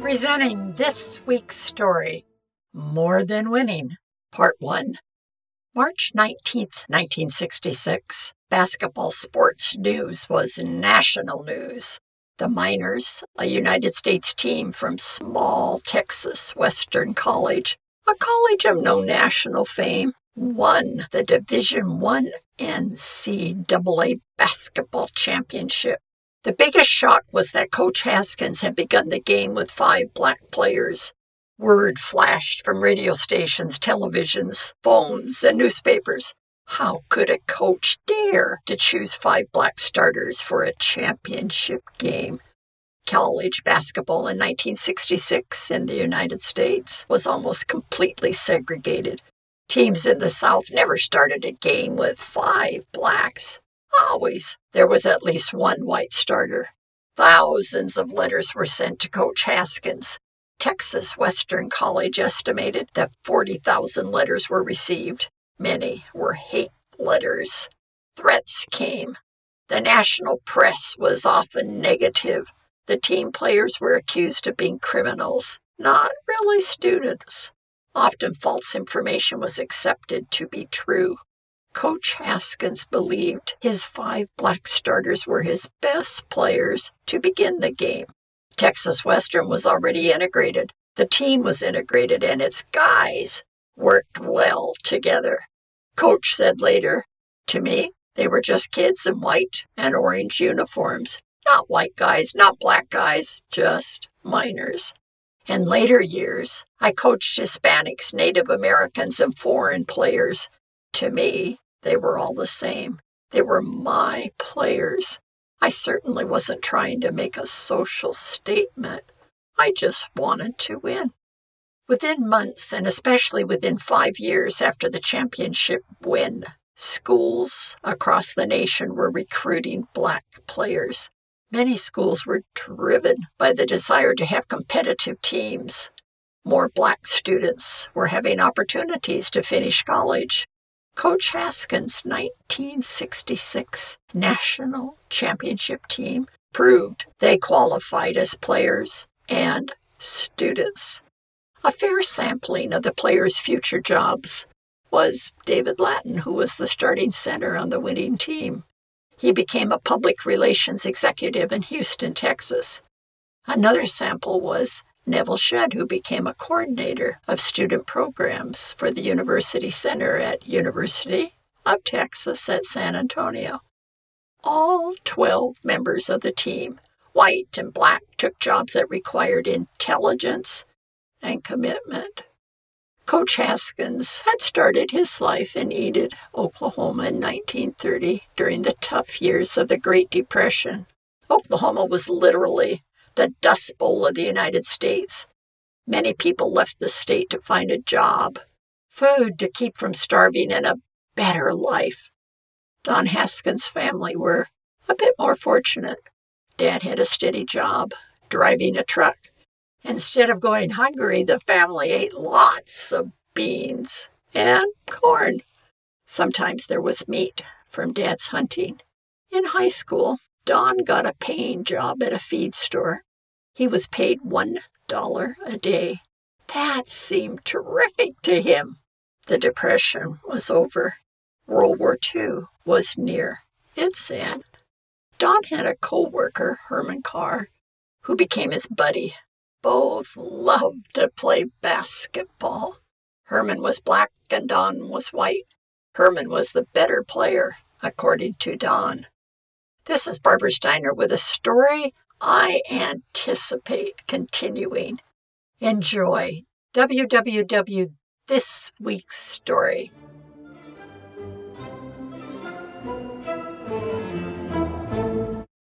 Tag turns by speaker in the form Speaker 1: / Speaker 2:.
Speaker 1: Presenting this week's story More Than Winning, Part 1. March 19th, 1966, basketball sports news was national news. The Miners, a United States team from small Texas Western College, a college of no national fame, won the Division I NCAA basketball championship. The biggest shock was that Coach Haskins had begun the game with five black players. Word flashed from radio stations, televisions, phones, and newspapers. How could a coach dare to choose five black starters for a championship game? College basketball in 1966 in the United States was almost completely segregated. Teams in the South never started a game with five blacks. Always there was at least one white starter. Thousands of letters were sent to Coach Haskins. Texas Western College estimated that 40,000 letters were received. Many were hate letters. Threats came. The national press was often negative. The team players were accused of being criminals, not really students. Often false information was accepted to be true. Coach Haskins believed his five black starters were his best players to begin the game. Texas Western was already integrated. The team was integrated, and its guys worked well together. Coach said later, To me, they were just kids in white and orange uniforms. Not white guys, not black guys, just Miners. In later years, I coached Hispanics, Native Americans, and foreign players. To me, they were all the same. They were my players. I certainly wasn't trying to make a social statement. I just wanted to win. Within months, and especially within five years after the championship win, schools across the nation were recruiting black players. Many schools were driven by the desire to have competitive teams. More black students were having opportunities to finish college. Coach Haskins' 1966 national championship team proved they qualified as players and students. A fair sampling of the players' future jobs was David Lattin, who was the starting center on the winning team. He became a public relations executive in Houston, Texas. Another sample was Nevil Shed, who became a coordinator of student programs for the University Center at University of Texas at San Antonio. All 12 members of the team, white and black, took jobs that required intelligence and commitment. Coach Haskins had started his life in Enid, Oklahoma in 1930 during the tough years of the Great Depression. Oklahoma was literally the Dust Bowl of the United States. Many people left the state to find a job, food to keep from starving, and a better life. Don Haskins' family were a bit more fortunate. Dad had a steady job, driving a truck. Instead of going hungry, the family ate lots of beans and corn. Sometimes there was meat from Dad's hunting. In high school, Don got a paying job at a feed store. He was paid one dollar a day. That seemed terrific to him. The Depression was over. World War II was near its end. Don had a co worker, Herman Carr, who became his buddy. Both loved to play basketball. Herman was black and Don was white. Herman was the better player, according to Don. This is Barbara Steiner with a story I anticipate continuing. Enjoy. www. This week's story.